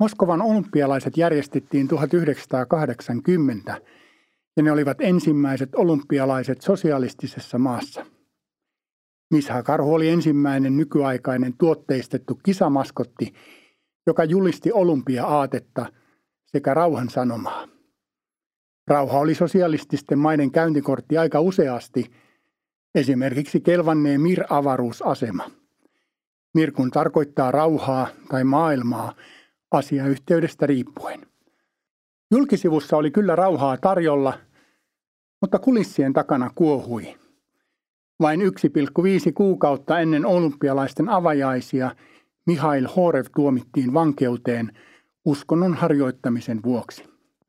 Moskovan olympialaiset järjestettiin 1980 ja ne olivat ensimmäiset olympialaiset sosialistisessa maassa. Misha Karhu oli ensimmäinen nykyaikainen tuotteistettu kisamaskotti, joka julisti olympia-aatetta sekä rauhan sanomaa. Rauha oli sosialististen maiden käyntikortti aika useasti, esimerkiksi kelvanneen Mir-avaruusasema. Mirkun tarkoittaa rauhaa tai maailmaa asiayhteydestä riippuen. Julkisivussa oli kyllä rauhaa tarjolla, mutta kulissien takana kuohui. Vain 1,5 kuukautta ennen olympialaisten avajaisia Mihail Horev tuomittiin vankeuteen uskonnon harjoittamisen vuoksi.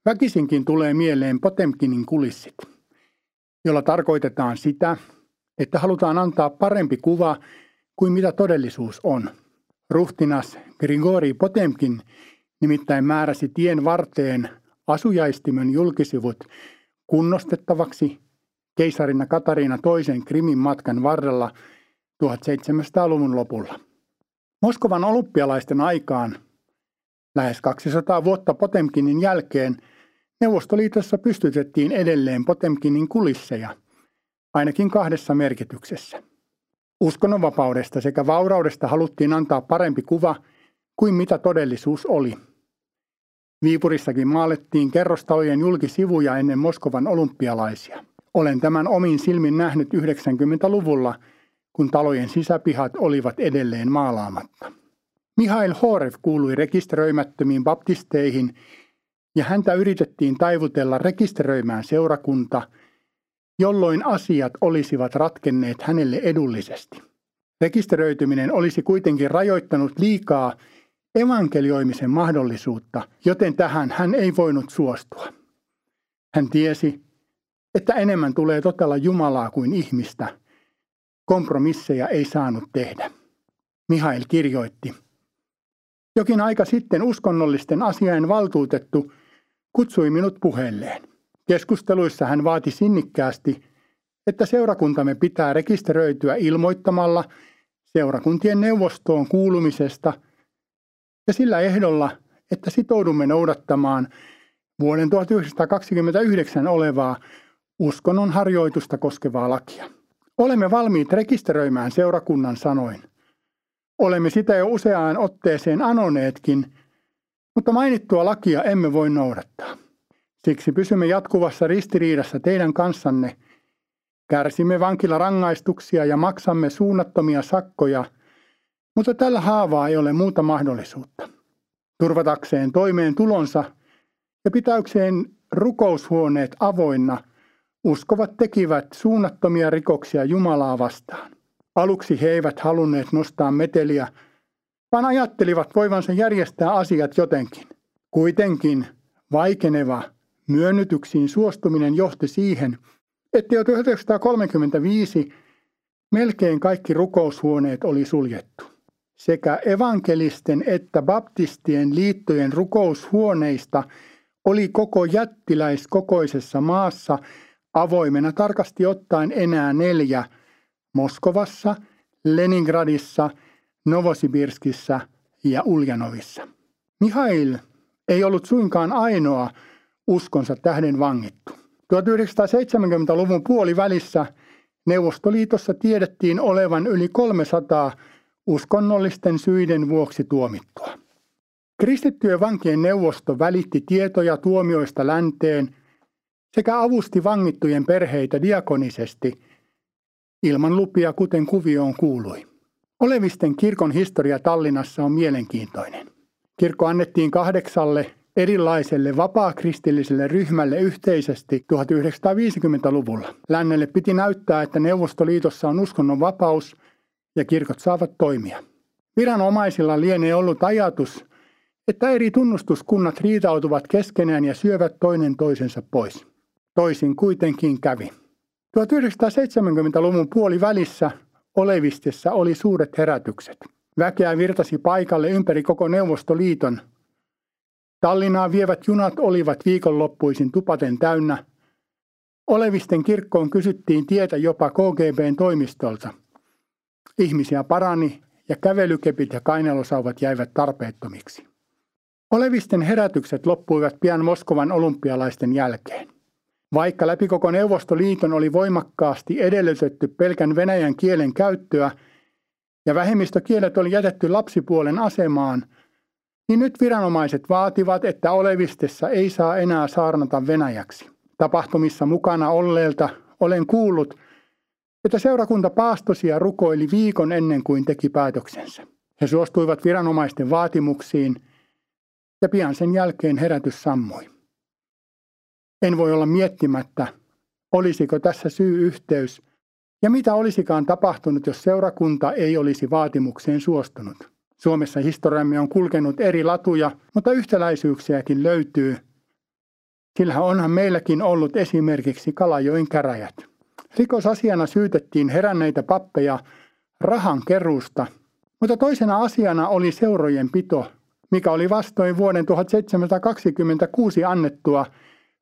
Väkisinkin tulee mieleen Potemkinin kulissit, jolla tarkoitetaan sitä, että halutaan antaa parempi kuva kuin mitä todellisuus on. Ruhtinas Grigori Potemkin nimittäin määräsi tien varteen asujaistimen julkisivut kunnostettavaksi keisarina Katariina toisen Krimin matkan varrella 1700-luvun lopulla. Moskovan olympialaisten aikaan, lähes 200 vuotta Potemkinin jälkeen, Neuvostoliitossa pystytettiin edelleen Potemkinin kulisseja, ainakin kahdessa merkityksessä. Uskonnonvapaudesta sekä vauraudesta haluttiin antaa parempi kuva kuin mitä todellisuus oli. Viipurissakin maalettiin kerrostalojen julkisivuja ennen Moskovan olympialaisia. Olen tämän omin silmin nähnyt 90-luvulla, kun talojen sisäpihat olivat edelleen maalaamatta. Mihail Horev kuului rekisteröimättömiin baptisteihin ja häntä yritettiin taivutella rekisteröimään seurakunta – jolloin asiat olisivat ratkenneet hänelle edullisesti. Rekisteröityminen olisi kuitenkin rajoittanut liikaa evankelioimisen mahdollisuutta, joten tähän hän ei voinut suostua. Hän tiesi, että enemmän tulee totella Jumalaa kuin ihmistä. Kompromisseja ei saanut tehdä. Mihail kirjoitti. Jokin aika sitten uskonnollisten asiain valtuutettu kutsui minut puheelleen. Keskusteluissa hän vaati sinnikkäästi, että seurakuntamme pitää rekisteröityä ilmoittamalla seurakuntien neuvostoon kuulumisesta ja sillä ehdolla, että sitoudumme noudattamaan vuoden 1929 olevaa uskonnon harjoitusta koskevaa lakia. Olemme valmiit rekisteröimään seurakunnan sanoin. Olemme sitä jo useaan otteeseen anoneetkin, mutta mainittua lakia emme voi noudattaa. Siksi pysymme jatkuvassa ristiriidassa teidän kanssanne. Kärsimme vankilarangaistuksia ja maksamme suunnattomia sakkoja, mutta tällä haavaa ei ole muuta mahdollisuutta. Turvatakseen toimeen tulonsa ja pitäykseen rukoushuoneet avoinna, uskovat tekivät suunnattomia rikoksia Jumalaa vastaan. Aluksi he eivät halunneet nostaa meteliä, vaan ajattelivat voivansa järjestää asiat jotenkin. Kuitenkin vaikeneva Myönnytyksiin suostuminen johti siihen, että jo 1935 melkein kaikki rukoushuoneet oli suljettu. Sekä evankelisten että baptistien liittojen rukoushuoneista oli koko jättiläiskokoisessa maassa avoimena tarkasti ottaen enää neljä Moskovassa, Leningradissa, Novosibirskissä ja Uljanovissa. Mihail ei ollut suinkaan ainoa, uskonsa tähden vangittu. 1970-luvun puolivälissä Neuvostoliitossa tiedettiin olevan yli 300 uskonnollisten syiden vuoksi tuomittua. Kristittyjen vankien neuvosto välitti tietoja tuomioista länteen sekä avusti vangittujen perheitä diakonisesti ilman lupia, kuten kuvioon kuului. Olevisten kirkon historia Tallinnassa on mielenkiintoinen. Kirkko annettiin kahdeksalle erilaiselle vapaakristilliselle ryhmälle yhteisesti 1950-luvulla. Lännelle piti näyttää, että Neuvostoliitossa on uskonnon vapaus ja kirkot saavat toimia. Viranomaisilla lienee ollut ajatus, että eri tunnustuskunnat riitautuvat keskenään ja syövät toinen toisensa pois. Toisin kuitenkin kävi. 1970-luvun puolivälissä Olevistessa oli suuret herätykset. Väkeä virtasi paikalle ympäri koko Neuvostoliiton – Tallinnaan vievät junat olivat viikonloppuisin tupaten täynnä. Olevisten kirkkoon kysyttiin tietä jopa KGBn toimistolta. Ihmisiä parani ja kävelykepit ja kainalosauvat jäivät tarpeettomiksi. Olevisten herätykset loppuivat pian Moskovan olympialaisten jälkeen. Vaikka läpi koko Neuvostoliiton oli voimakkaasti edellytetty pelkän venäjän kielen käyttöä ja vähemmistökielet oli jätetty lapsipuolen asemaan, niin nyt viranomaiset vaativat, että Olevistessa ei saa enää saarnata venäjäksi. Tapahtumissa mukana olleelta olen kuullut, että seurakunta paastosi ja rukoili viikon ennen kuin teki päätöksensä. He suostuivat viranomaisten vaatimuksiin ja pian sen jälkeen herätys sammui. En voi olla miettimättä, olisiko tässä syy-yhteys ja mitä olisikaan tapahtunut, jos seurakunta ei olisi vaatimukseen suostunut. Suomessa historiamme on kulkenut eri latuja, mutta yhtäläisyyksiäkin löytyy. Sillä onhan meilläkin ollut esimerkiksi Kalajoen käräjät. Rikosasiana syytettiin heränneitä pappeja rahan keruusta, mutta toisena asiana oli seurojen pito, mikä oli vastoin vuoden 1726 annettua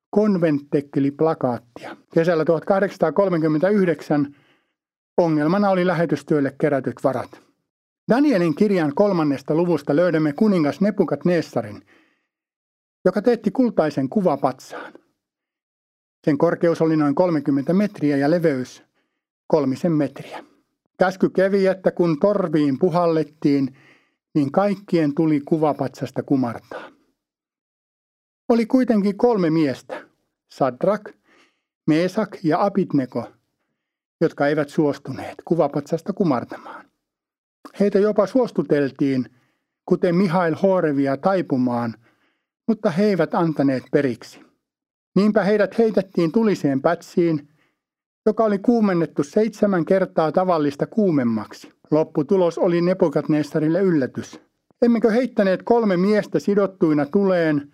konventtekkeli-plakaattia. Kesällä 1839 ongelmana oli lähetystyölle kerätyt varat. Danielin kirjan kolmannesta luvusta löydämme kuningas Nebukadnessarin, joka teetti kultaisen kuvapatsaan. Sen korkeus oli noin 30 metriä ja leveys kolmisen metriä. Käsky kevi, että kun torviin puhallettiin, niin kaikkien tuli kuvapatsasta kumartaa. Oli kuitenkin kolme miestä, Sadrak, Meesak ja Abidnego, jotka eivät suostuneet kuvapatsasta kumartamaan. Heitä jopa suostuteltiin, kuten Mihail Horevia taipumaan, mutta he eivät antaneet periksi. Niinpä heidät heitettiin tuliseen pätsiin, joka oli kuumennettu seitsemän kertaa tavallista kuumemmaksi. Lopputulos oli Nebukadnessarille yllätys. Emmekö heittäneet kolme miestä sidottuina tuleen?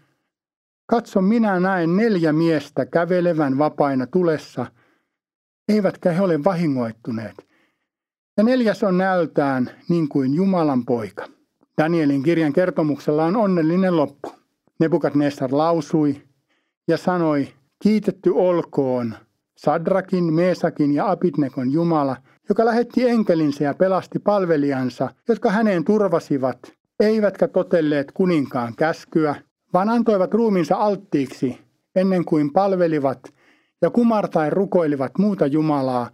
Katso, minä näen neljä miestä kävelevän vapaina tulessa, eivätkä he ole vahingoittuneet. Ja neljäs on näöltään niin kuin Jumalan poika. Danielin kirjan kertomuksella on onnellinen loppu. Nebukadnessar lausui ja sanoi, kiitetty olkoon Sadrakin, Meesakin ja Abidnekon Jumala, joka lähetti enkelinsä ja pelasti palvelijansa, jotka häneen turvasivat, eivätkä totelleet kuninkaan käskyä, vaan antoivat ruuminsa alttiiksi ennen kuin palvelivat ja kumartain rukoilivat muuta Jumalaa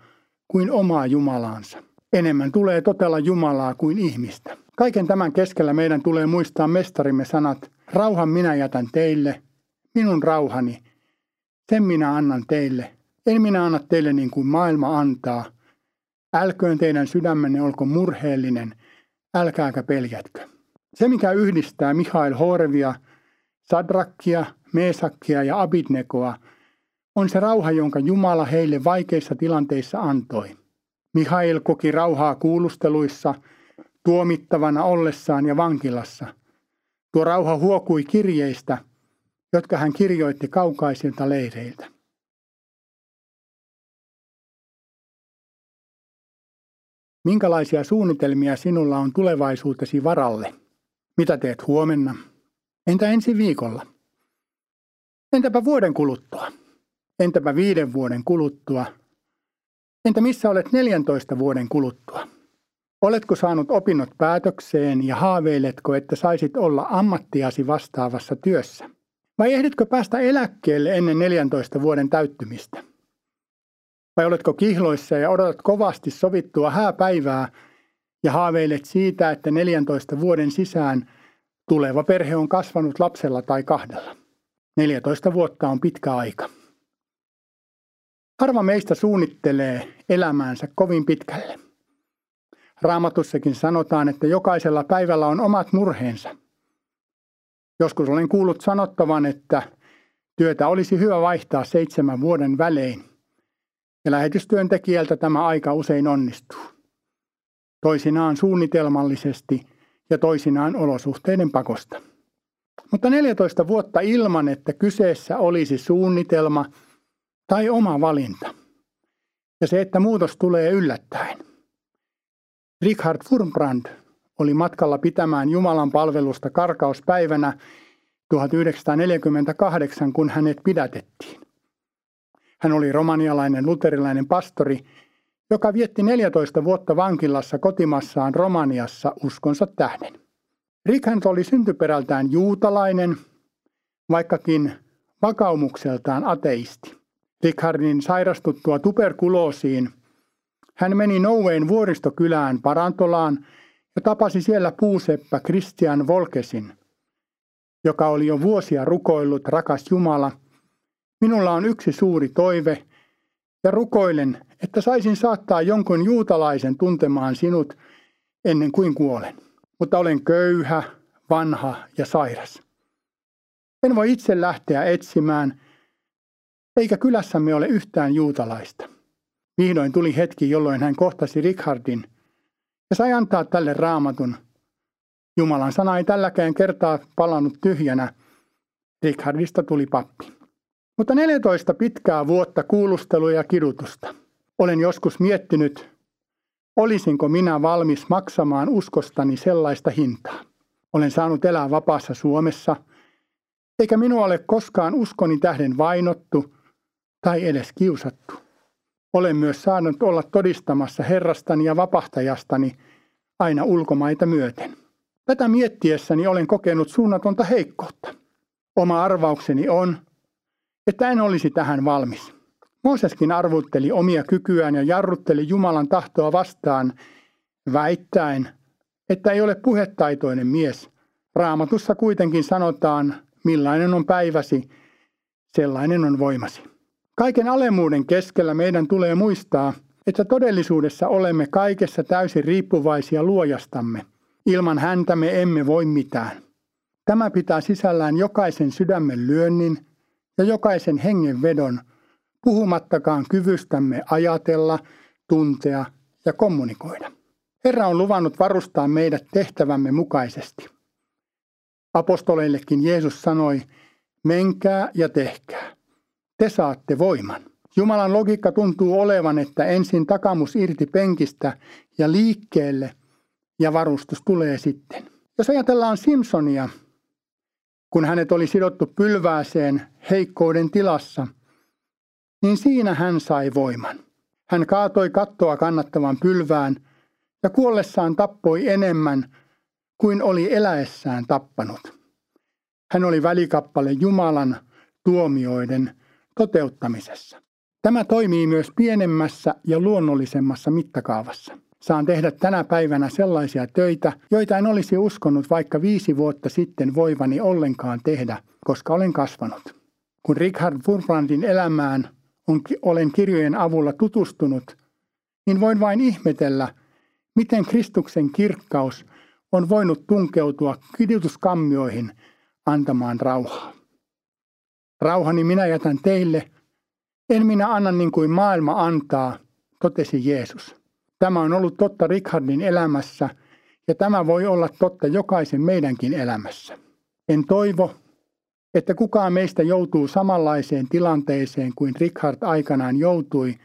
kuin omaa Jumalaansa. Enemmän tulee totella Jumalaa kuin ihmistä. Kaiken tämän keskellä meidän tulee muistaa mestarimme sanat, rauhan minä jätän teille, minun rauhani, sen minä annan teille. En minä anna teille niin kuin maailma antaa. Älköön teidän sydämenne olko murheellinen, älkääkä peljätkö. Se, mikä yhdistää Mihail Horevia, Sadrakkia, Meesakkia ja Abidnekoa, on se rauha, jonka Jumala heille vaikeissa tilanteissa antoi. Mihail koki rauhaa kuulusteluissa, tuomittavana ollessaan ja vankilassa. Tuo rauha huokui kirjeistä, jotka hän kirjoitti kaukaisilta leireiltä. Minkälaisia suunnitelmia sinulla on tulevaisuutesi varalle? Mitä teet huomenna? Entä ensi viikolla? Entäpä vuoden kuluttua? Entäpä viiden vuoden kuluttua? Entä missä olet 14 vuoden kuluttua? Oletko saanut opinnot päätökseen ja haaveiletko, että saisit olla ammattiasi vastaavassa työssä? Vai ehditkö päästä eläkkeelle ennen 14 vuoden täyttymistä? Vai oletko kihloissa ja odotat kovasti sovittua hääpäivää ja haaveilet siitä, että 14 vuoden sisään tuleva perhe on kasvanut lapsella tai kahdella? 14 vuotta on pitkä aika. Harva meistä suunnittelee elämäänsä kovin pitkälle. Raamatussakin sanotaan, että jokaisella päivällä on omat murheensa. Joskus olen kuullut sanottavan, että työtä olisi hyvä vaihtaa seitsemän vuoden välein. Ja lähetystyöntekijältä tämä aika usein onnistuu. Toisinaan suunnitelmallisesti ja toisinaan olosuhteiden pakosta. Mutta 14 vuotta ilman, että kyseessä olisi suunnitelma tai oma valinta. Ja se, että muutos tulee yllättäen. Richard Furmbrand oli matkalla pitämään Jumalan palvelusta karkauspäivänä 1948, kun hänet pidätettiin. Hän oli romanialainen luterilainen pastori, joka vietti 14 vuotta vankilassa kotimassaan Romaniassa uskonsa tähden. Richard oli syntyperältään juutalainen, vaikkakin vakaumukseltaan ateisti. Richardin sairastuttua tuberkuloosiin hän meni Noueen vuoristokylään Parantolaan ja tapasi siellä puuseppä Christian Volkesin, joka oli jo vuosia rukoillut, rakas Jumala, minulla on yksi suuri toive, ja rukoilen, että saisin saattaa jonkun juutalaisen tuntemaan sinut ennen kuin kuolen. Mutta olen köyhä, vanha ja sairas. En voi itse lähteä etsimään, eikä kylässämme ole yhtään juutalaista. Vihdoin tuli hetki, jolloin hän kohtasi Richardin ja sai antaa tälle raamatun. Jumalan sana ei tälläkään kertaa palannut tyhjänä. Richardista tuli pappi. Mutta 14 pitkää vuotta kuulustelua ja kidutusta. Olen joskus miettinyt, olisinko minä valmis maksamaan uskostani sellaista hintaa. Olen saanut elää vapaassa Suomessa, eikä minua ole koskaan uskoni tähden vainottu tai edes kiusattu. Olen myös saanut olla todistamassa Herrastani ja vapahtajastani aina ulkomaita myöten. Tätä miettiessäni olen kokenut suunnatonta heikkoutta. Oma arvaukseni on, että en olisi tähän valmis. Mooseskin arvutteli omia kykyään ja jarrutteli Jumalan tahtoa vastaan, väittäen, että ei ole puhetaitoinen mies. Raamatussa kuitenkin sanotaan, millainen on päiväsi, sellainen on voimasi. Kaiken alemuuden keskellä meidän tulee muistaa, että todellisuudessa olemme kaikessa täysin riippuvaisia luojastamme. Ilman häntä me emme voi mitään. Tämä pitää sisällään jokaisen sydämen lyönnin ja jokaisen hengen vedon, puhumattakaan kyvystämme ajatella, tuntea ja kommunikoida. Herra on luvannut varustaa meidät tehtävämme mukaisesti. Apostoleillekin Jeesus sanoi, menkää ja tehkää te saatte voiman. Jumalan logiikka tuntuu olevan, että ensin takamus irti penkistä ja liikkeelle ja varustus tulee sitten. Jos ajatellaan Simpsonia, kun hänet oli sidottu pylvääseen heikkouden tilassa, niin siinä hän sai voiman. Hän kaatoi kattoa kannattavan pylvään ja kuollessaan tappoi enemmän kuin oli eläessään tappanut. Hän oli välikappale Jumalan tuomioiden toteuttamisessa. Tämä toimii myös pienemmässä ja luonnollisemmassa mittakaavassa. Saan tehdä tänä päivänä sellaisia töitä, joita en olisi uskonut vaikka viisi vuotta sitten voivani ollenkaan tehdä, koska olen kasvanut. Kun Richard Furbrandin elämään on, olen kirjojen avulla tutustunut, niin voin vain ihmetellä, miten Kristuksen kirkkaus on voinut tunkeutua kidutuskammioihin antamaan rauhaa. Rauhani minä jätän teille, en minä anna niin kuin maailma antaa, totesi Jeesus. Tämä on ollut totta Richardin elämässä ja tämä voi olla totta jokaisen meidänkin elämässä. En toivo, että kukaan meistä joutuu samanlaiseen tilanteeseen kuin Richard aikanaan joutui,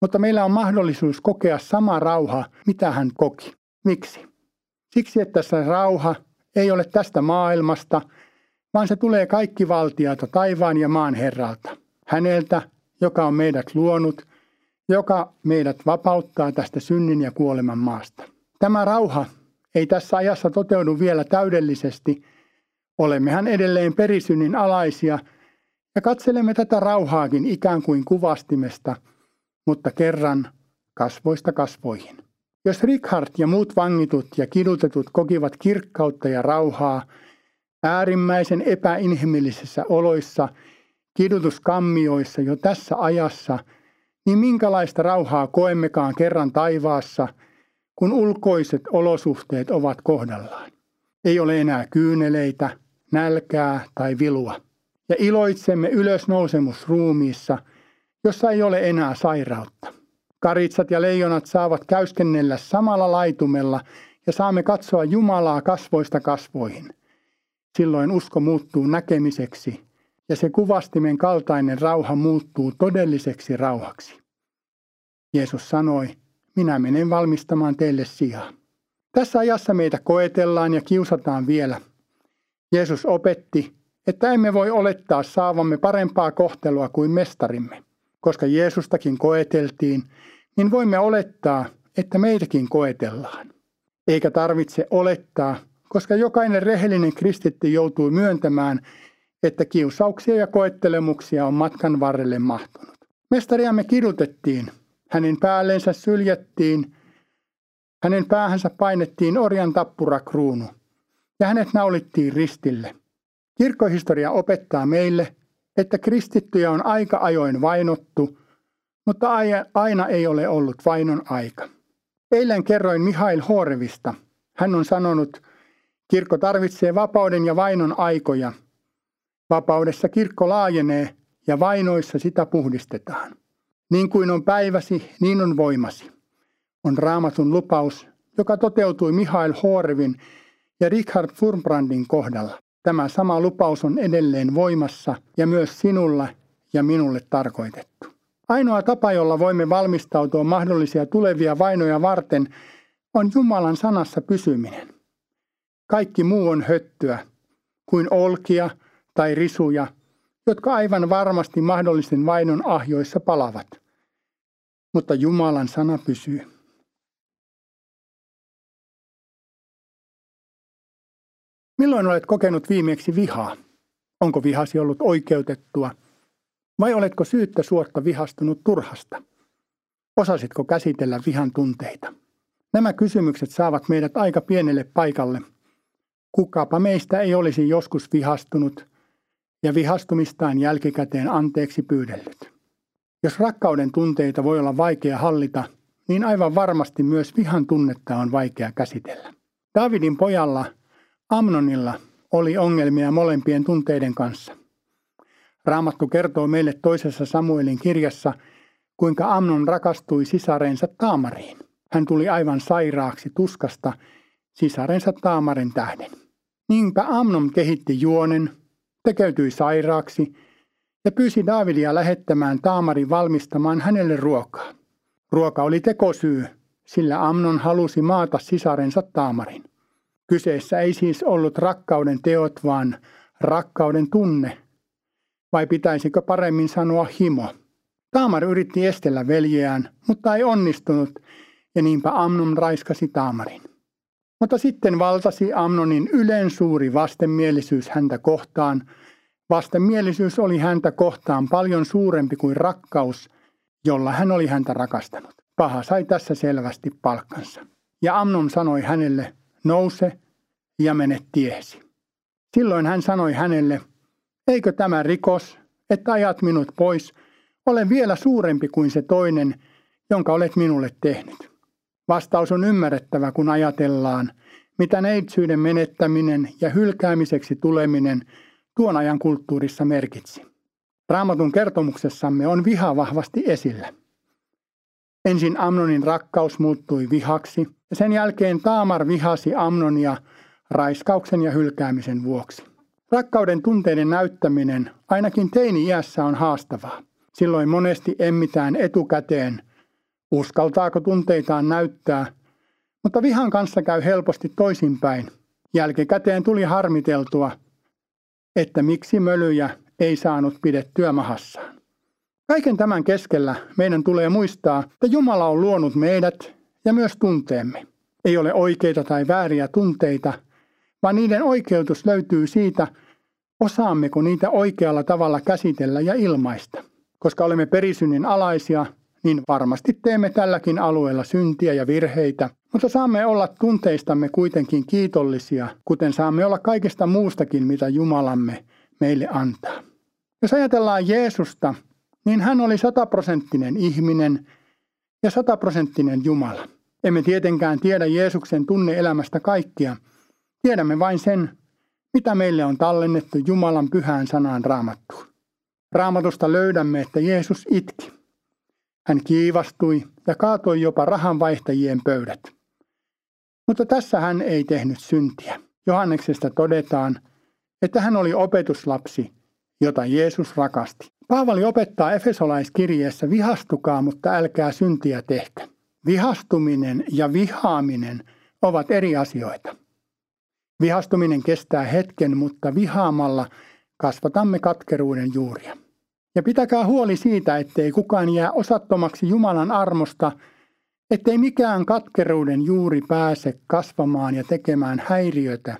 mutta meillä on mahdollisuus kokea sama rauha, mitä hän koki. Miksi? Siksi, että se rauha ei ole tästä maailmasta – vaan se tulee kaikki valtialta taivaan ja maan Herralta. Häneltä, joka on meidät luonut, joka meidät vapauttaa tästä synnin ja kuoleman maasta. Tämä rauha ei tässä ajassa toteudu vielä täydellisesti. Olemmehan edelleen perisynnin alaisia ja katselemme tätä rauhaakin ikään kuin kuvastimesta, mutta kerran kasvoista kasvoihin. Jos Richard ja muut vangitut ja kidutetut kokivat kirkkautta ja rauhaa, äärimmäisen epäinhimillisissä oloissa, kidutuskammioissa jo tässä ajassa, niin minkälaista rauhaa koemmekaan kerran taivaassa, kun ulkoiset olosuhteet ovat kohdallaan. Ei ole enää kyyneleitä, nälkää tai vilua. Ja iloitsemme ylösnousemusruumiissa, jossa ei ole enää sairautta. Karitsat ja leijonat saavat käyskennellä samalla laitumella ja saamme katsoa Jumalaa kasvoista kasvoihin – Silloin usko muuttuu näkemiseksi ja se kuvastimen kaltainen rauha muuttuu todelliseksi rauhaksi. Jeesus sanoi, minä menen valmistamaan teille sijaa. Tässä ajassa meitä koetellaan ja kiusataan vielä. Jeesus opetti, että emme voi olettaa saavamme parempaa kohtelua kuin mestarimme. Koska Jeesustakin koeteltiin, niin voimme olettaa, että meitäkin koetellaan. Eikä tarvitse olettaa, koska jokainen rehellinen kristitty joutuu myöntämään, että kiusauksia ja koettelemuksia on matkan varrelle mahtunut. Mestariamme kidutettiin, hänen päälleensä syljettiin, hänen päähänsä painettiin orjan tappurakruunu ja hänet naulittiin ristille. Kirkkohistoria opettaa meille, että kristittyjä on aika ajoin vainottu, mutta aina ei ole ollut vainon aika. Eilen kerroin Mihail Horvista. Hän on sanonut, kirkko tarvitsee vapauden ja vainon aikoja. Vapaudessa kirkko laajenee ja vainoissa sitä puhdistetaan. Niin kuin on päiväsi, niin on voimasi. On raamatun lupaus, joka toteutui Mihail Horvin ja Richard Furbrandin kohdalla. Tämä sama lupaus on edelleen voimassa ja myös sinulla ja minulle tarkoitettu. Ainoa tapa, jolla voimme valmistautua mahdollisia tulevia vainoja varten, on Jumalan sanassa pysyminen. Kaikki muu on höttyä, kuin olkia tai risuja, jotka aivan varmasti mahdollisen vainon ahjoissa palavat. Mutta Jumalan sana pysyy. Milloin olet kokenut viimeksi vihaa? Onko vihasi ollut oikeutettua – vai oletko syyttä suotta vihastunut turhasta? Osasitko käsitellä vihan tunteita? Nämä kysymykset saavat meidät aika pienelle paikalle. Kukapa meistä ei olisi joskus vihastunut ja vihastumistaan jälkikäteen anteeksi pyydellyt. Jos rakkauden tunteita voi olla vaikea hallita, niin aivan varmasti myös vihan tunnetta on vaikea käsitellä. Davidin pojalla Amnonilla oli ongelmia molempien tunteiden kanssa. Raamattu kertoo meille toisessa Samuelin kirjassa, kuinka Amnon rakastui sisarensa Taamariin. Hän tuli aivan sairaaksi tuskasta sisarensa Taamarin tähden. Niinpä Amnon kehitti juonen, tekeytyi sairaaksi ja pyysi Davidia lähettämään Taamarin valmistamaan hänelle ruokaa. Ruoka oli tekosyy, sillä Amnon halusi maata sisarensa Taamarin. Kyseessä ei siis ollut rakkauden teot, vaan rakkauden tunne, vai pitäisikö paremmin sanoa himo? Taamar yritti estellä veljeään, mutta ei onnistunut, ja niinpä Amnon raiskasi Taamarin. Mutta sitten valtasi Amnonin ylen suuri vastenmielisyys häntä kohtaan. Vastenmielisyys oli häntä kohtaan paljon suurempi kuin rakkaus, jolla hän oli häntä rakastanut. Paha sai tässä selvästi palkkansa. Ja Amnon sanoi hänelle, nouse ja mene tiesi. Silloin hän sanoi hänelle, Eikö tämä rikos, että ajat minut pois, ole vielä suurempi kuin se toinen, jonka olet minulle tehnyt? Vastaus on ymmärrettävä, kun ajatellaan, mitä neitsyyden menettäminen ja hylkäämiseksi tuleminen tuon ajan kulttuurissa merkitsi. Raamatun kertomuksessamme on viha vahvasti esillä. Ensin Amnonin rakkaus muuttui vihaksi ja sen jälkeen Taamar vihasi Amnonia raiskauksen ja hylkäämisen vuoksi. Rakkauden tunteiden näyttäminen ainakin teini-iässä on haastavaa. Silloin monesti emmitään etukäteen, uskaltaako tunteitaan näyttää, mutta vihan kanssa käy helposti toisinpäin. Jälkikäteen tuli harmiteltua, että miksi mölyjä ei saanut pidettyä mahassaan. Kaiken tämän keskellä meidän tulee muistaa, että Jumala on luonut meidät ja myös tunteemme. Ei ole oikeita tai vääriä tunteita, vaan niiden oikeutus löytyy siitä, osaammeko niitä oikealla tavalla käsitellä ja ilmaista. Koska olemme perisynnin alaisia, niin varmasti teemme tälläkin alueella syntiä ja virheitä, mutta saamme olla tunteistamme kuitenkin kiitollisia, kuten saamme olla kaikesta muustakin, mitä Jumalamme meille antaa. Jos ajatellaan Jeesusta, niin hän oli sataprosenttinen ihminen ja sataprosenttinen Jumala. Emme tietenkään tiedä Jeesuksen tunneelämästä kaikkia, Tiedämme vain sen, mitä meille on tallennettu Jumalan pyhään sanaan raamattuun. Raamatusta löydämme, että Jeesus itki. Hän kiivastui ja kaatoi jopa rahanvaihtajien pöydät. Mutta tässä hän ei tehnyt syntiä. Johanneksesta todetaan, että hän oli opetuslapsi, jota Jeesus rakasti. Paavali opettaa Efesolaiskirjeessä vihastukaa, mutta älkää syntiä tehkö. Vihastuminen ja vihaaminen ovat eri asioita. Vihastuminen kestää hetken, mutta vihaamalla kasvatamme katkeruuden juuria. Ja pitäkää huoli siitä, ettei kukaan jää osattomaksi Jumalan armosta, ettei mikään katkeruuden juuri pääse kasvamaan ja tekemään häiriötä,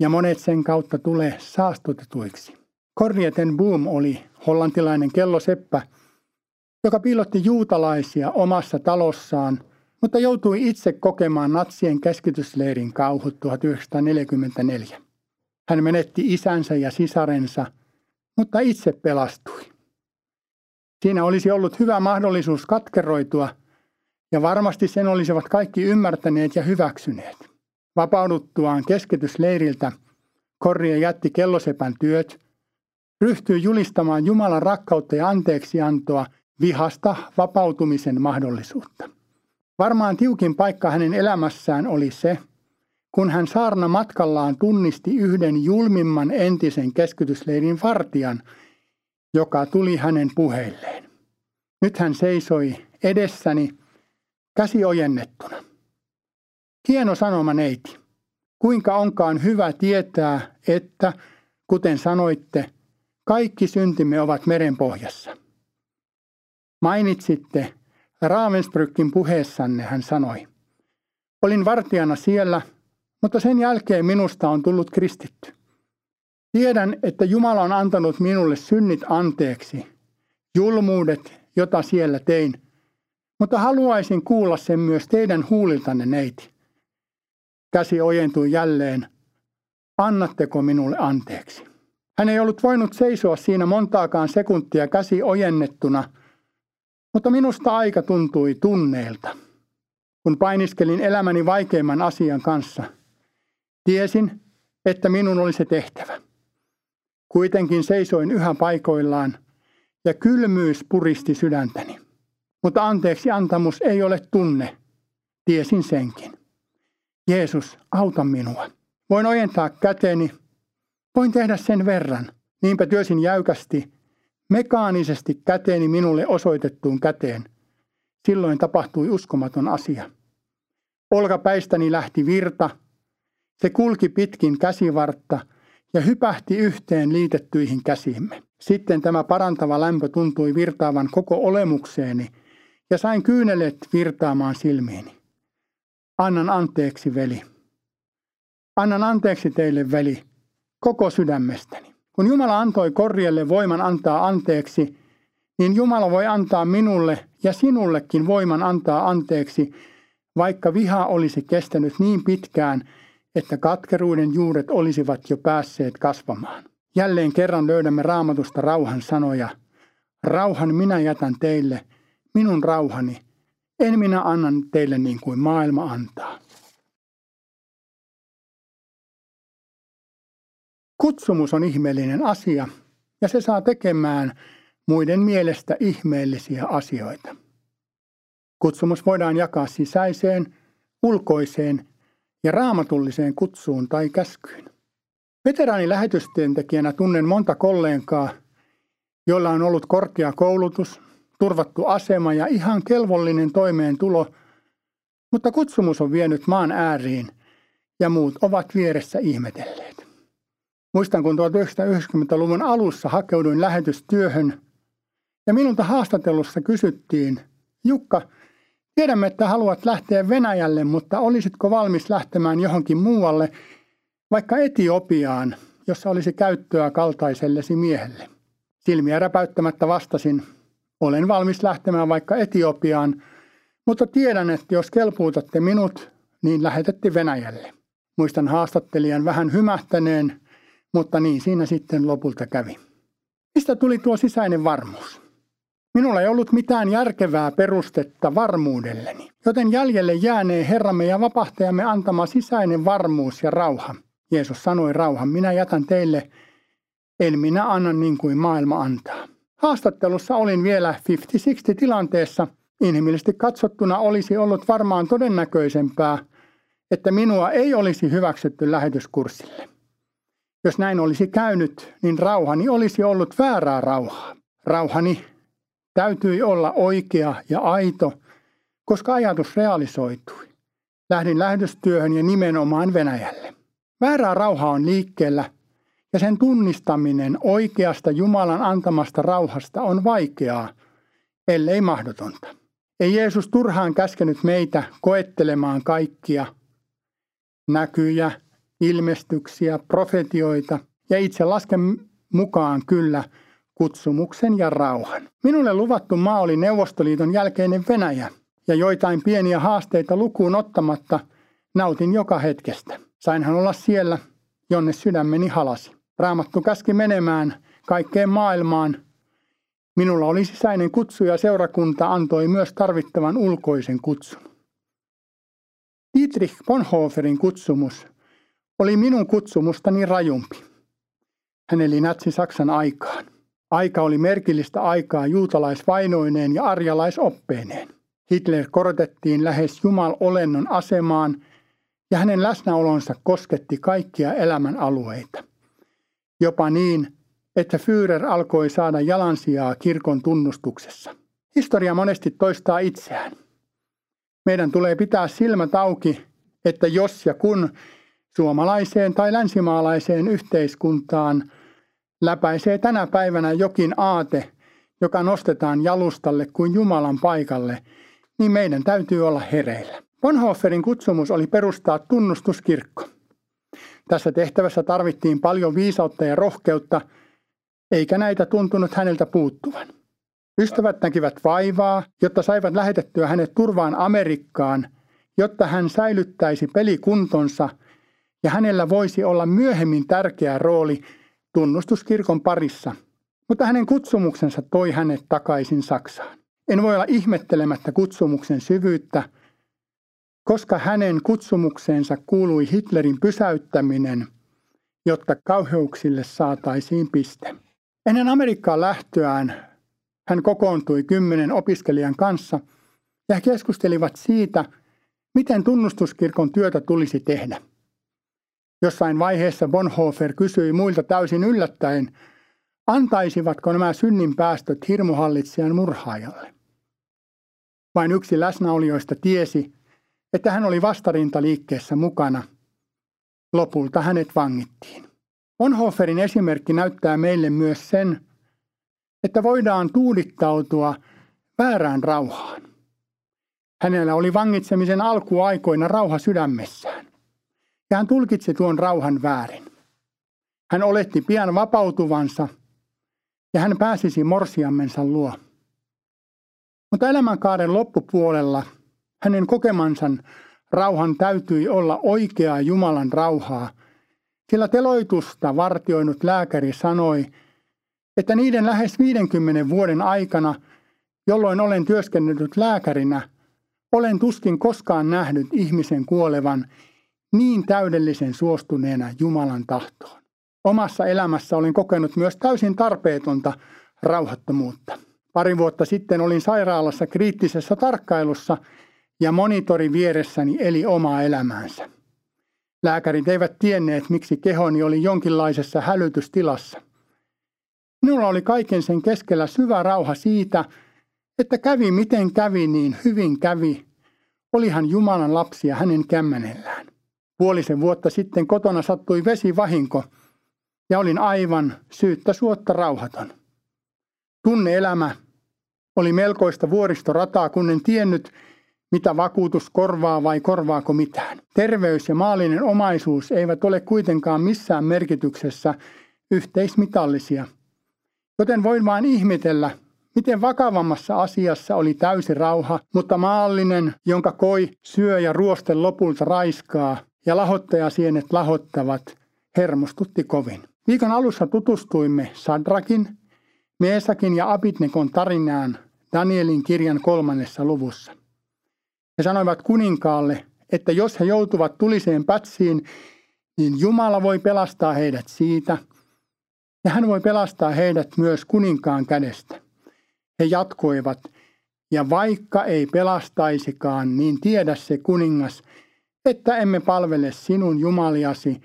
ja monet sen kautta tulee saastutetuiksi. Corrieten Boom oli hollantilainen kelloseppä, joka piilotti juutalaisia omassa talossaan, mutta joutui itse kokemaan natsien keskitysleirin kauhut 1944. Hän menetti isänsä ja sisarensa, mutta itse pelastui. Siinä olisi ollut hyvä mahdollisuus katkeroitua, ja varmasti sen olisivat kaikki ymmärtäneet ja hyväksyneet. Vapauduttuaan keskitysleiriltä Korrie jätti kellosepän työt, ryhtyi julistamaan Jumalan rakkautta ja anteeksiantoa vihasta vapautumisen mahdollisuutta. Varmaan tiukin paikka hänen elämässään oli se, kun hän saarna matkallaan tunnisti yhden julmimman entisen keskitysleirin vartijan, joka tuli hänen puheilleen. Nyt hän seisoi edessäni, käsi ojennettuna. Hieno sanoma neiti. Kuinka onkaan hyvä tietää, että, kuten sanoitte, kaikki syntimme ovat meren pohjassa. Mainitsitte Ravensbrückin puheessanne, hän sanoi. Olin vartijana siellä, mutta sen jälkeen minusta on tullut kristitty. Tiedän, että Jumala on antanut minulle synnit anteeksi, julmuudet, jota siellä tein, mutta haluaisin kuulla sen myös teidän huuliltanne, neiti. Käsi ojentui jälleen. Annatteko minulle anteeksi? Hän ei ollut voinut seisoa siinä montaakaan sekuntia käsi ojennettuna, mutta minusta aika tuntui tunneilta. Kun painiskelin elämäni vaikeimman asian kanssa, tiesin, että minun oli se tehtävä. Kuitenkin seisoin yhä paikoillaan ja kylmyys puristi sydäntäni. Mutta anteeksi antamus ei ole tunne, tiesin senkin. Jeesus, auta minua. Voin ojentaa käteni, voin tehdä sen verran. Niinpä työsin jäykästi, mekaanisesti käteeni minulle osoitettuun käteen. Silloin tapahtui uskomaton asia. Olkapäistäni lähti virta. Se kulki pitkin käsivartta ja hypähti yhteen liitettyihin käsimme. Sitten tämä parantava lämpö tuntui virtaavan koko olemukseeni ja sain kyynelet virtaamaan silmiini. Annan anteeksi, veli. Annan anteeksi teille, veli, koko sydämestäni. Kun Jumala antoi korjelle voiman antaa anteeksi, niin Jumala voi antaa minulle ja sinullekin voiman antaa anteeksi, vaikka viha olisi kestänyt niin pitkään, että katkeruuden juuret olisivat jo päässeet kasvamaan. Jälleen kerran löydämme raamatusta rauhan sanoja. Rauhan minä jätän teille, minun rauhani. En minä annan teille niin kuin maailma antaa. Kutsumus on ihmeellinen asia ja se saa tekemään muiden mielestä ihmeellisiä asioita. Kutsumus voidaan jakaa sisäiseen, ulkoiseen ja raamatulliseen kutsuun tai käskyyn. Veteraanilähetystyöntekijänä tunnen monta kollegaa, joilla on ollut korkea koulutus, turvattu asema ja ihan kelvollinen toimeentulo, mutta kutsumus on vienyt maan ääriin ja muut ovat vieressä ihmetelleet. Muistan, kun 1990-luvun alussa hakeuduin lähetystyöhön ja minulta haastatellussa kysyttiin, Jukka, tiedämme, että haluat lähteä Venäjälle, mutta olisitko valmis lähtemään johonkin muualle, vaikka Etiopiaan, jossa olisi käyttöä kaltaisellesi miehelle. Silmiä räpäyttämättä vastasin, olen valmis lähtemään vaikka Etiopiaan, mutta tiedän, että jos kelpuutatte minut, niin lähetätte Venäjälle. Muistan haastattelijan vähän hymähtäneen, mutta niin siinä sitten lopulta kävi. Mistä tuli tuo sisäinen varmuus? Minulla ei ollut mitään järkevää perustetta varmuudelleni, joten jäljelle jäänee Herramme ja vapahtajamme antama sisäinen varmuus ja rauha. Jeesus sanoi rauhan, minä jätän teille, en minä anna niin kuin maailma antaa. Haastattelussa olin vielä 50-60 tilanteessa. Inhimillisesti katsottuna olisi ollut varmaan todennäköisempää, että minua ei olisi hyväksytty lähetyskurssille. Jos näin olisi käynyt, niin rauhani olisi ollut väärää rauhaa. Rauhani täytyi olla oikea ja aito, koska ajatus realisoitui. Lähdin lähetystyöhön ja nimenomaan Venäjälle. Väärää rauhaa on liikkeellä ja sen tunnistaminen oikeasta Jumalan antamasta rauhasta on vaikeaa, ellei mahdotonta. Ei Jeesus turhaan käskenyt meitä koettelemaan kaikkia näkyjä, ilmestyksiä, profetioita ja itse lasken mukaan kyllä kutsumuksen ja rauhan. Minulle luvattu maa oli Neuvostoliiton jälkeinen Venäjä ja joitain pieniä haasteita lukuun ottamatta nautin joka hetkestä. Sainhan olla siellä, jonne sydämeni halasi. Raamattu käski menemään kaikkeen maailmaan. Minulla oli sisäinen kutsu ja seurakunta antoi myös tarvittavan ulkoisen kutsun. Dietrich Bonhoefferin kutsumus oli minun kutsumustani rajumpi. Hän eli Natsi-Saksan aikaan. Aika oli merkillistä aikaa juutalaisvainoineen ja arjalaisoppeineen. Hitler korotettiin lähes Jumal-olennon asemaan ja hänen läsnäolonsa kosketti kaikkia elämän alueita. Jopa niin, että Führer alkoi saada jalansijaa kirkon tunnustuksessa. Historia monesti toistaa itseään. Meidän tulee pitää silmät auki, että jos ja kun suomalaiseen tai länsimaalaiseen yhteiskuntaan läpäisee tänä päivänä jokin aate, joka nostetaan jalustalle kuin Jumalan paikalle, niin meidän täytyy olla hereillä. Bonhoefferin kutsumus oli perustaa tunnustuskirkko. Tässä tehtävässä tarvittiin paljon viisautta ja rohkeutta, eikä näitä tuntunut häneltä puuttuvan. Ystävät näkivät vaivaa, jotta saivat lähetettyä hänet turvaan Amerikkaan, jotta hän säilyttäisi pelikuntonsa ja hänellä voisi olla myöhemmin tärkeä rooli tunnustuskirkon parissa. Mutta hänen kutsumuksensa toi hänet takaisin Saksaan. En voi olla ihmettelemättä kutsumuksen syvyyttä, koska hänen kutsumukseensa kuului Hitlerin pysäyttäminen, jotta kauheuksille saataisiin piste. Ennen Amerikkaan lähtöään hän kokoontui kymmenen opiskelijan kanssa ja he keskustelivat siitä, miten tunnustuskirkon työtä tulisi tehdä. Jossain vaiheessa Bonhoeffer kysyi muilta täysin yllättäen, antaisivatko nämä synnin päästöt hirmuhallitsijan murhaajalle. Vain yksi läsnäolijoista tiesi, että hän oli vastarintaliikkeessä mukana. Lopulta hänet vangittiin. Bonhoefferin esimerkki näyttää meille myös sen, että voidaan tuudittautua väärään rauhaan. Hänellä oli vangitsemisen alkuaikoina rauha sydämessään. Ja hän tulkitsi tuon rauhan väärin. Hän oletti pian vapautuvansa ja hän pääsisi morsiammensa luo. Mutta elämänkaaren loppupuolella hänen kokemansa rauhan täytyi olla oikeaa Jumalan rauhaa, sillä teloitusta vartioinut lääkäri sanoi, että niiden lähes 50 vuoden aikana, jolloin olen työskennellyt lääkärinä, olen tuskin koskaan nähnyt ihmisen kuolevan niin täydellisen suostuneena Jumalan tahtoon. Omassa elämässä olen kokenut myös täysin tarpeetonta rauhattomuutta. Pari vuotta sitten olin sairaalassa kriittisessä tarkkailussa ja monitori vieressäni eli omaa elämäänsä. Lääkärit eivät tienneet, miksi kehoni oli jonkinlaisessa hälytystilassa. Minulla oli kaiken sen keskellä syvä rauha siitä, että kävi miten kävi, niin hyvin kävi. Olihan Jumalan lapsia hänen kämmenellään. Puolisen vuotta sitten kotona sattui vesivahinko ja olin aivan syyttä suotta rauhaton. Tunneelämä oli melkoista vuoristorataa, kun en tiennyt, mitä vakuutus korvaa vai korvaako mitään. Terveys ja maallinen omaisuus eivät ole kuitenkaan missään merkityksessä yhteismitallisia – Joten voin vain ihmetellä, miten vakavammassa asiassa oli täysi rauha, mutta maallinen, jonka koi, syö ja ruoste lopulta raiskaa ja lahottajasienet lahottavat, hermostutti kovin. Viikon alussa tutustuimme Sadrakin, Meesakin ja Abitnekon tarinaan Danielin kirjan kolmannessa luvussa. He sanoivat kuninkaalle, että jos he joutuvat tuliseen pätsiin, niin Jumala voi pelastaa heidät siitä – ja hän voi pelastaa heidät myös kuninkaan kädestä. He jatkoivat, ja vaikka ei pelastaisikaan, niin tiedä se kuningas, että emme palvele sinun jumaliasi,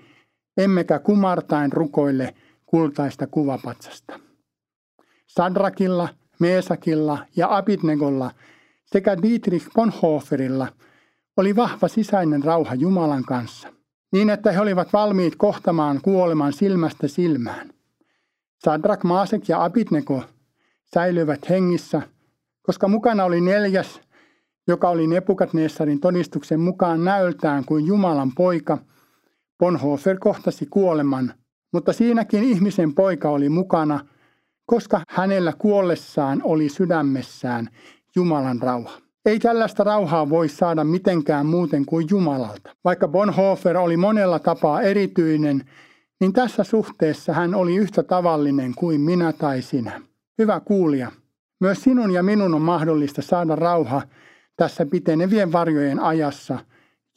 emmekä kumartain rukoille kultaista kuvapatsasta. Sadrakilla, Meesakilla ja Abidnegolla sekä Dietrich Bonhoefferilla oli vahva sisäinen rauha Jumalan kanssa, niin että he olivat valmiit kohtamaan kuoleman silmästä silmään. Sadrak, Maasek ja Abidnego säilyivät hengissä, koska mukana oli neljäs joka oli Nebukadnessarin todistuksen mukaan näöltään kuin Jumalan poika, Bonhoeffer kohtasi kuoleman, mutta siinäkin ihmisen poika oli mukana, koska hänellä kuollessaan oli sydämessään Jumalan rauha. Ei tällaista rauhaa voi saada mitenkään muuten kuin Jumalalta. Vaikka Bonhoeffer oli monella tapaa erityinen, niin tässä suhteessa hän oli yhtä tavallinen kuin minä tai sinä. Hyvä kuulija, myös sinun ja minun on mahdollista saada rauha tässä pitenevien varjojen ajassa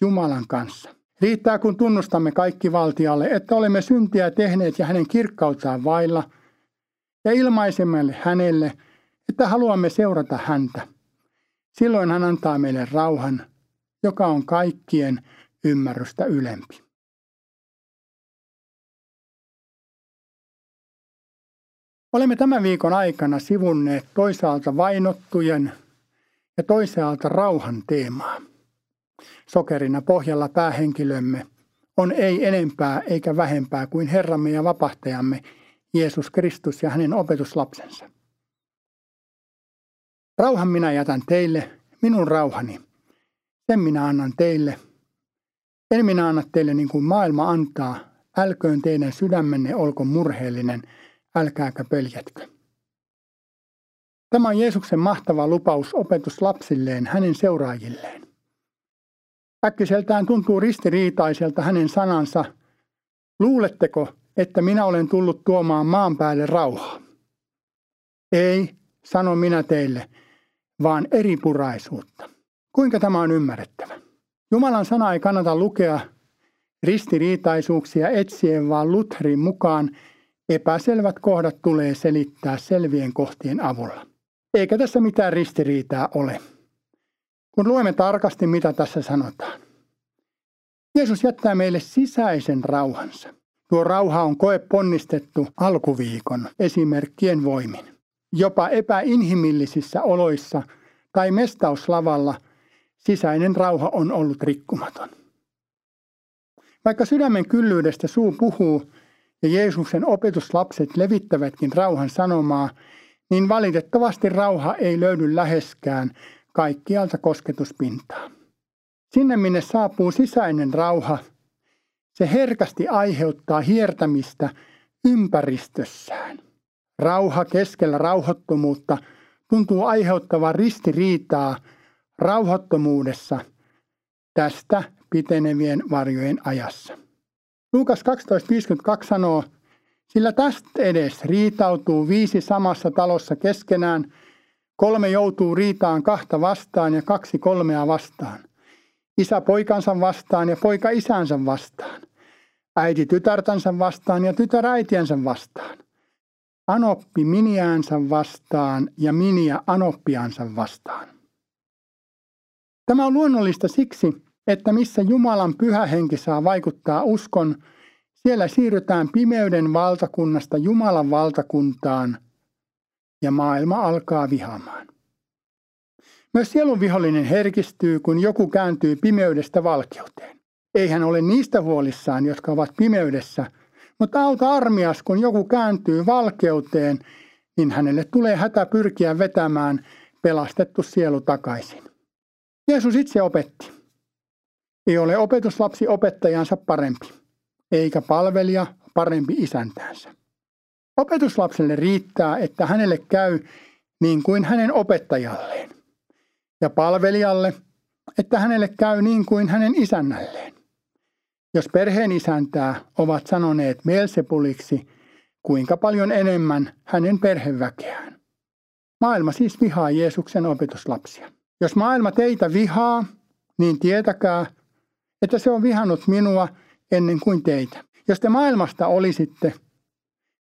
Jumalan kanssa. Riittää, kun tunnustamme kaikki valtialle, että olemme syntiä tehneet ja hänen kirkkauttaan vailla, ja ilmaisemme hänelle, että haluamme seurata häntä. Silloin hän antaa meille rauhan, joka on kaikkien ymmärrystä ylempi. Olemme tämän viikon aikana sivunneet toisaalta vainottujen ja toisaalta rauhan teemaa. Sokerina pohjalla päähenkilömme on ei enempää eikä vähempää kuin Herramme ja vapahtajamme Jeesus Kristus ja hänen opetuslapsensa. Rauhan minä jätän teille, minun rauhani. Sen minä annan teille. En minä anna teille niin kuin maailma antaa. Älköön teidän sydämenne olko murheellinen, älkääkä pöljätkö. Tämä on Jeesuksen mahtava lupaus opetus lapsilleen, hänen seuraajilleen. Äkkiseltään tuntuu ristiriitaiselta hänen sanansa, luuletteko, että minä olen tullut tuomaan maan päälle rauhaa? Ei, sano minä teille, vaan eripuraisuutta. Kuinka tämä on ymmärrettävä? Jumalan sana ei kannata lukea ristiriitaisuuksia etsien, vaan Lutherin mukaan epäselvät kohdat tulee selittää selvien kohtien avulla. Eikä tässä mitään ristiriitaa ole. Kun luemme tarkasti, mitä tässä sanotaan. Jeesus jättää meille sisäisen rauhansa. Tuo rauha on koe ponnistettu alkuviikon esimerkkien voimin. Jopa epäinhimillisissä oloissa tai mestauslavalla sisäinen rauha on ollut rikkumaton. Vaikka sydämen kyllyydestä suu puhuu ja Jeesuksen opetuslapset levittävätkin rauhan sanomaa, niin valitettavasti rauha ei löydy läheskään kaikkialta kosketuspintaa. Sinne minne saapuu sisäinen rauha, se herkästi aiheuttaa hiertämistä ympäristössään. Rauha keskellä rauhattomuutta tuntuu aiheuttavan ristiriitaa rauhattomuudessa tästä pitenevien varjojen ajassa. Luukas 12.52 sanoo, sillä tästä edes riitautuu viisi samassa talossa keskenään, kolme joutuu riitaan kahta vastaan ja kaksi kolmea vastaan. Isä poikansa vastaan ja poika isänsä vastaan. Äiti tytärtänsä vastaan ja tytär äitiensä vastaan. Anoppi miniäänsä vastaan ja miniä anoppiansa vastaan. Tämä on luonnollista siksi, että missä Jumalan pyhä henki saa vaikuttaa uskon, siellä siirrytään pimeyden valtakunnasta Jumalan valtakuntaan ja maailma alkaa vihaamaan. Myös sielun vihollinen herkistyy, kun joku kääntyy pimeydestä valkeuteen. Ei hän ole niistä huolissaan, jotka ovat pimeydessä, mutta auta armias, kun joku kääntyy valkeuteen, niin hänelle tulee hätä pyrkiä vetämään pelastettu sielu takaisin. Jeesus itse opetti. Ei ole opetuslapsi opettajansa parempi, eikä palvelija parempi isäntäänsä. Opetuslapselle riittää, että hänelle käy niin kuin hänen opettajalleen, ja palvelijalle, että hänelle käy niin kuin hänen isännälleen. Jos perheen isäntää ovat sanoneet Melsepuliksi, kuinka paljon enemmän hänen perheväkeään. Maailma siis vihaa Jeesuksen opetuslapsia. Jos maailma teitä vihaa, niin tietäkää, että se on vihannut minua ennen kuin teitä. Jos te maailmasta olisitte,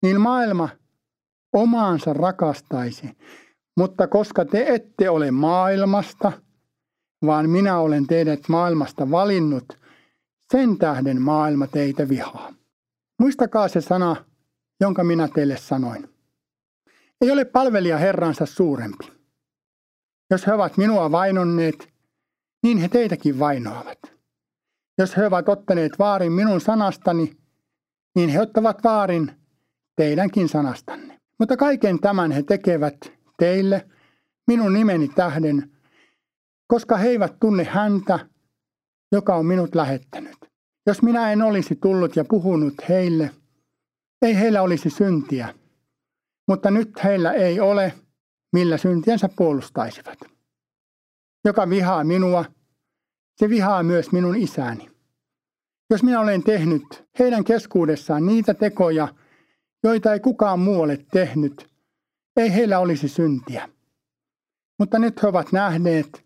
niin maailma omaansa rakastaisi. Mutta koska te ette ole maailmasta, vaan minä olen teidät maailmasta valinnut, sen tähden maailma teitä vihaa. Muistakaa se sana, jonka minä teille sanoin. Ei ole palvelija Herransa suurempi. Jos he ovat minua vainonneet, niin he teitäkin vainoavat. Jos he ovat ottaneet vaarin minun sanastani, niin he ottavat vaarin teidänkin sanastanne. Mutta kaiken tämän he tekevät teille minun nimeni tähden, koska he eivät tunne häntä, joka on minut lähettänyt. Jos minä en olisi tullut ja puhunut heille, ei heillä olisi syntiä, mutta nyt heillä ei ole, millä syntiensä puolustaisivat. Joka vihaa minua, se vihaa myös minun isäni. Jos minä olen tehnyt heidän keskuudessaan niitä tekoja, joita ei kukaan muu ole tehnyt, ei heillä olisi syntiä. Mutta nyt he ovat nähneet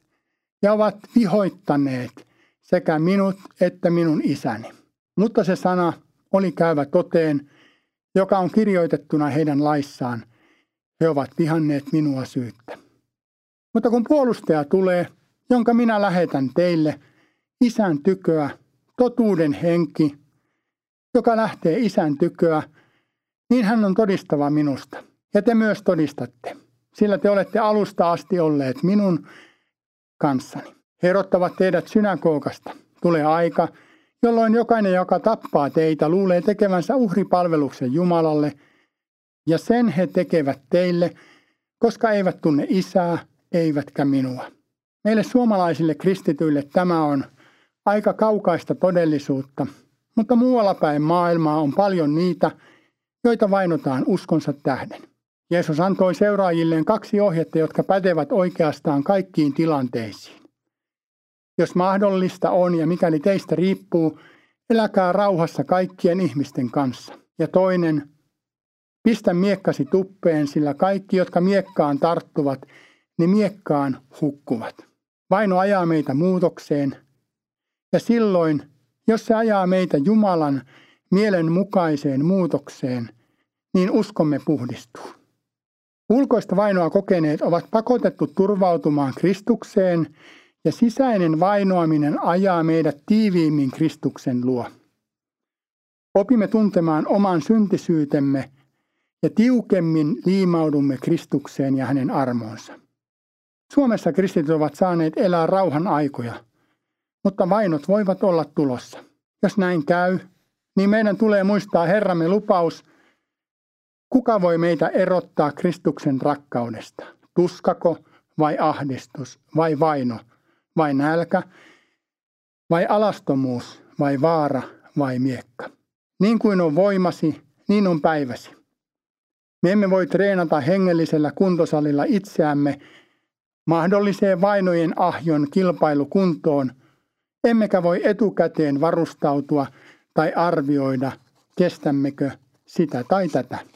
ja ovat vihoittaneet sekä minut että minun isäni. Mutta se sana oli käyvä toteen, joka on kirjoitettuna heidän laissaan. He ovat vihanneet minua syyttä. Mutta kun puolustaja tulee, jonka minä lähetän teille, isän tyköä, totuuden henki, joka lähtee isän tyköä, niin hän on todistava minusta. Ja te myös todistatte, sillä te olette alusta asti olleet minun kanssani. He erottavat teidät synagogasta. Tulee aika, jolloin jokainen, joka tappaa teitä, luulee tekevänsä uhripalveluksen Jumalalle, ja sen he tekevät teille, koska eivät tunne isää, eivätkä minua. Meille suomalaisille kristityille tämä on aika kaukaista todellisuutta, mutta muualla päin maailmaa on paljon niitä, joita vainotaan uskonsa tähden. Jeesus antoi seuraajilleen kaksi ohjetta, jotka pätevät oikeastaan kaikkiin tilanteisiin. Jos mahdollista on ja mikäli teistä riippuu, eläkää rauhassa kaikkien ihmisten kanssa. Ja toinen, pistä miekkasi tuppeen, sillä kaikki, jotka miekkaan tarttuvat, ne miekkaan hukkuvat. Vaino ajaa meitä muutokseen, ja silloin, jos se ajaa meitä Jumalan mielenmukaiseen muutokseen, niin uskomme puhdistuu. Ulkoista vainoa kokeneet ovat pakotettu turvautumaan Kristukseen ja sisäinen vainoaminen ajaa meidät tiiviimmin Kristuksen luo. Opimme tuntemaan oman syntisyytemme ja tiukemmin liimaudumme Kristukseen ja hänen armoonsa. Suomessa kristityt ovat saaneet elää rauhan aikoja, mutta vainot voivat olla tulossa. Jos näin käy, niin meidän tulee muistaa Herramme lupaus, kuka voi meitä erottaa Kristuksen rakkaudesta, tuskako vai ahdistus vai vaino – vai nälkä, vai alastomuus, vai vaara, vai miekka. Niin kuin on voimasi, niin on päiväsi. Me emme voi treenata hengellisellä kuntosalilla itseämme mahdolliseen vainojen ahjon kilpailukuntoon, emmekä voi etukäteen varustautua tai arvioida, kestämmekö sitä tai tätä.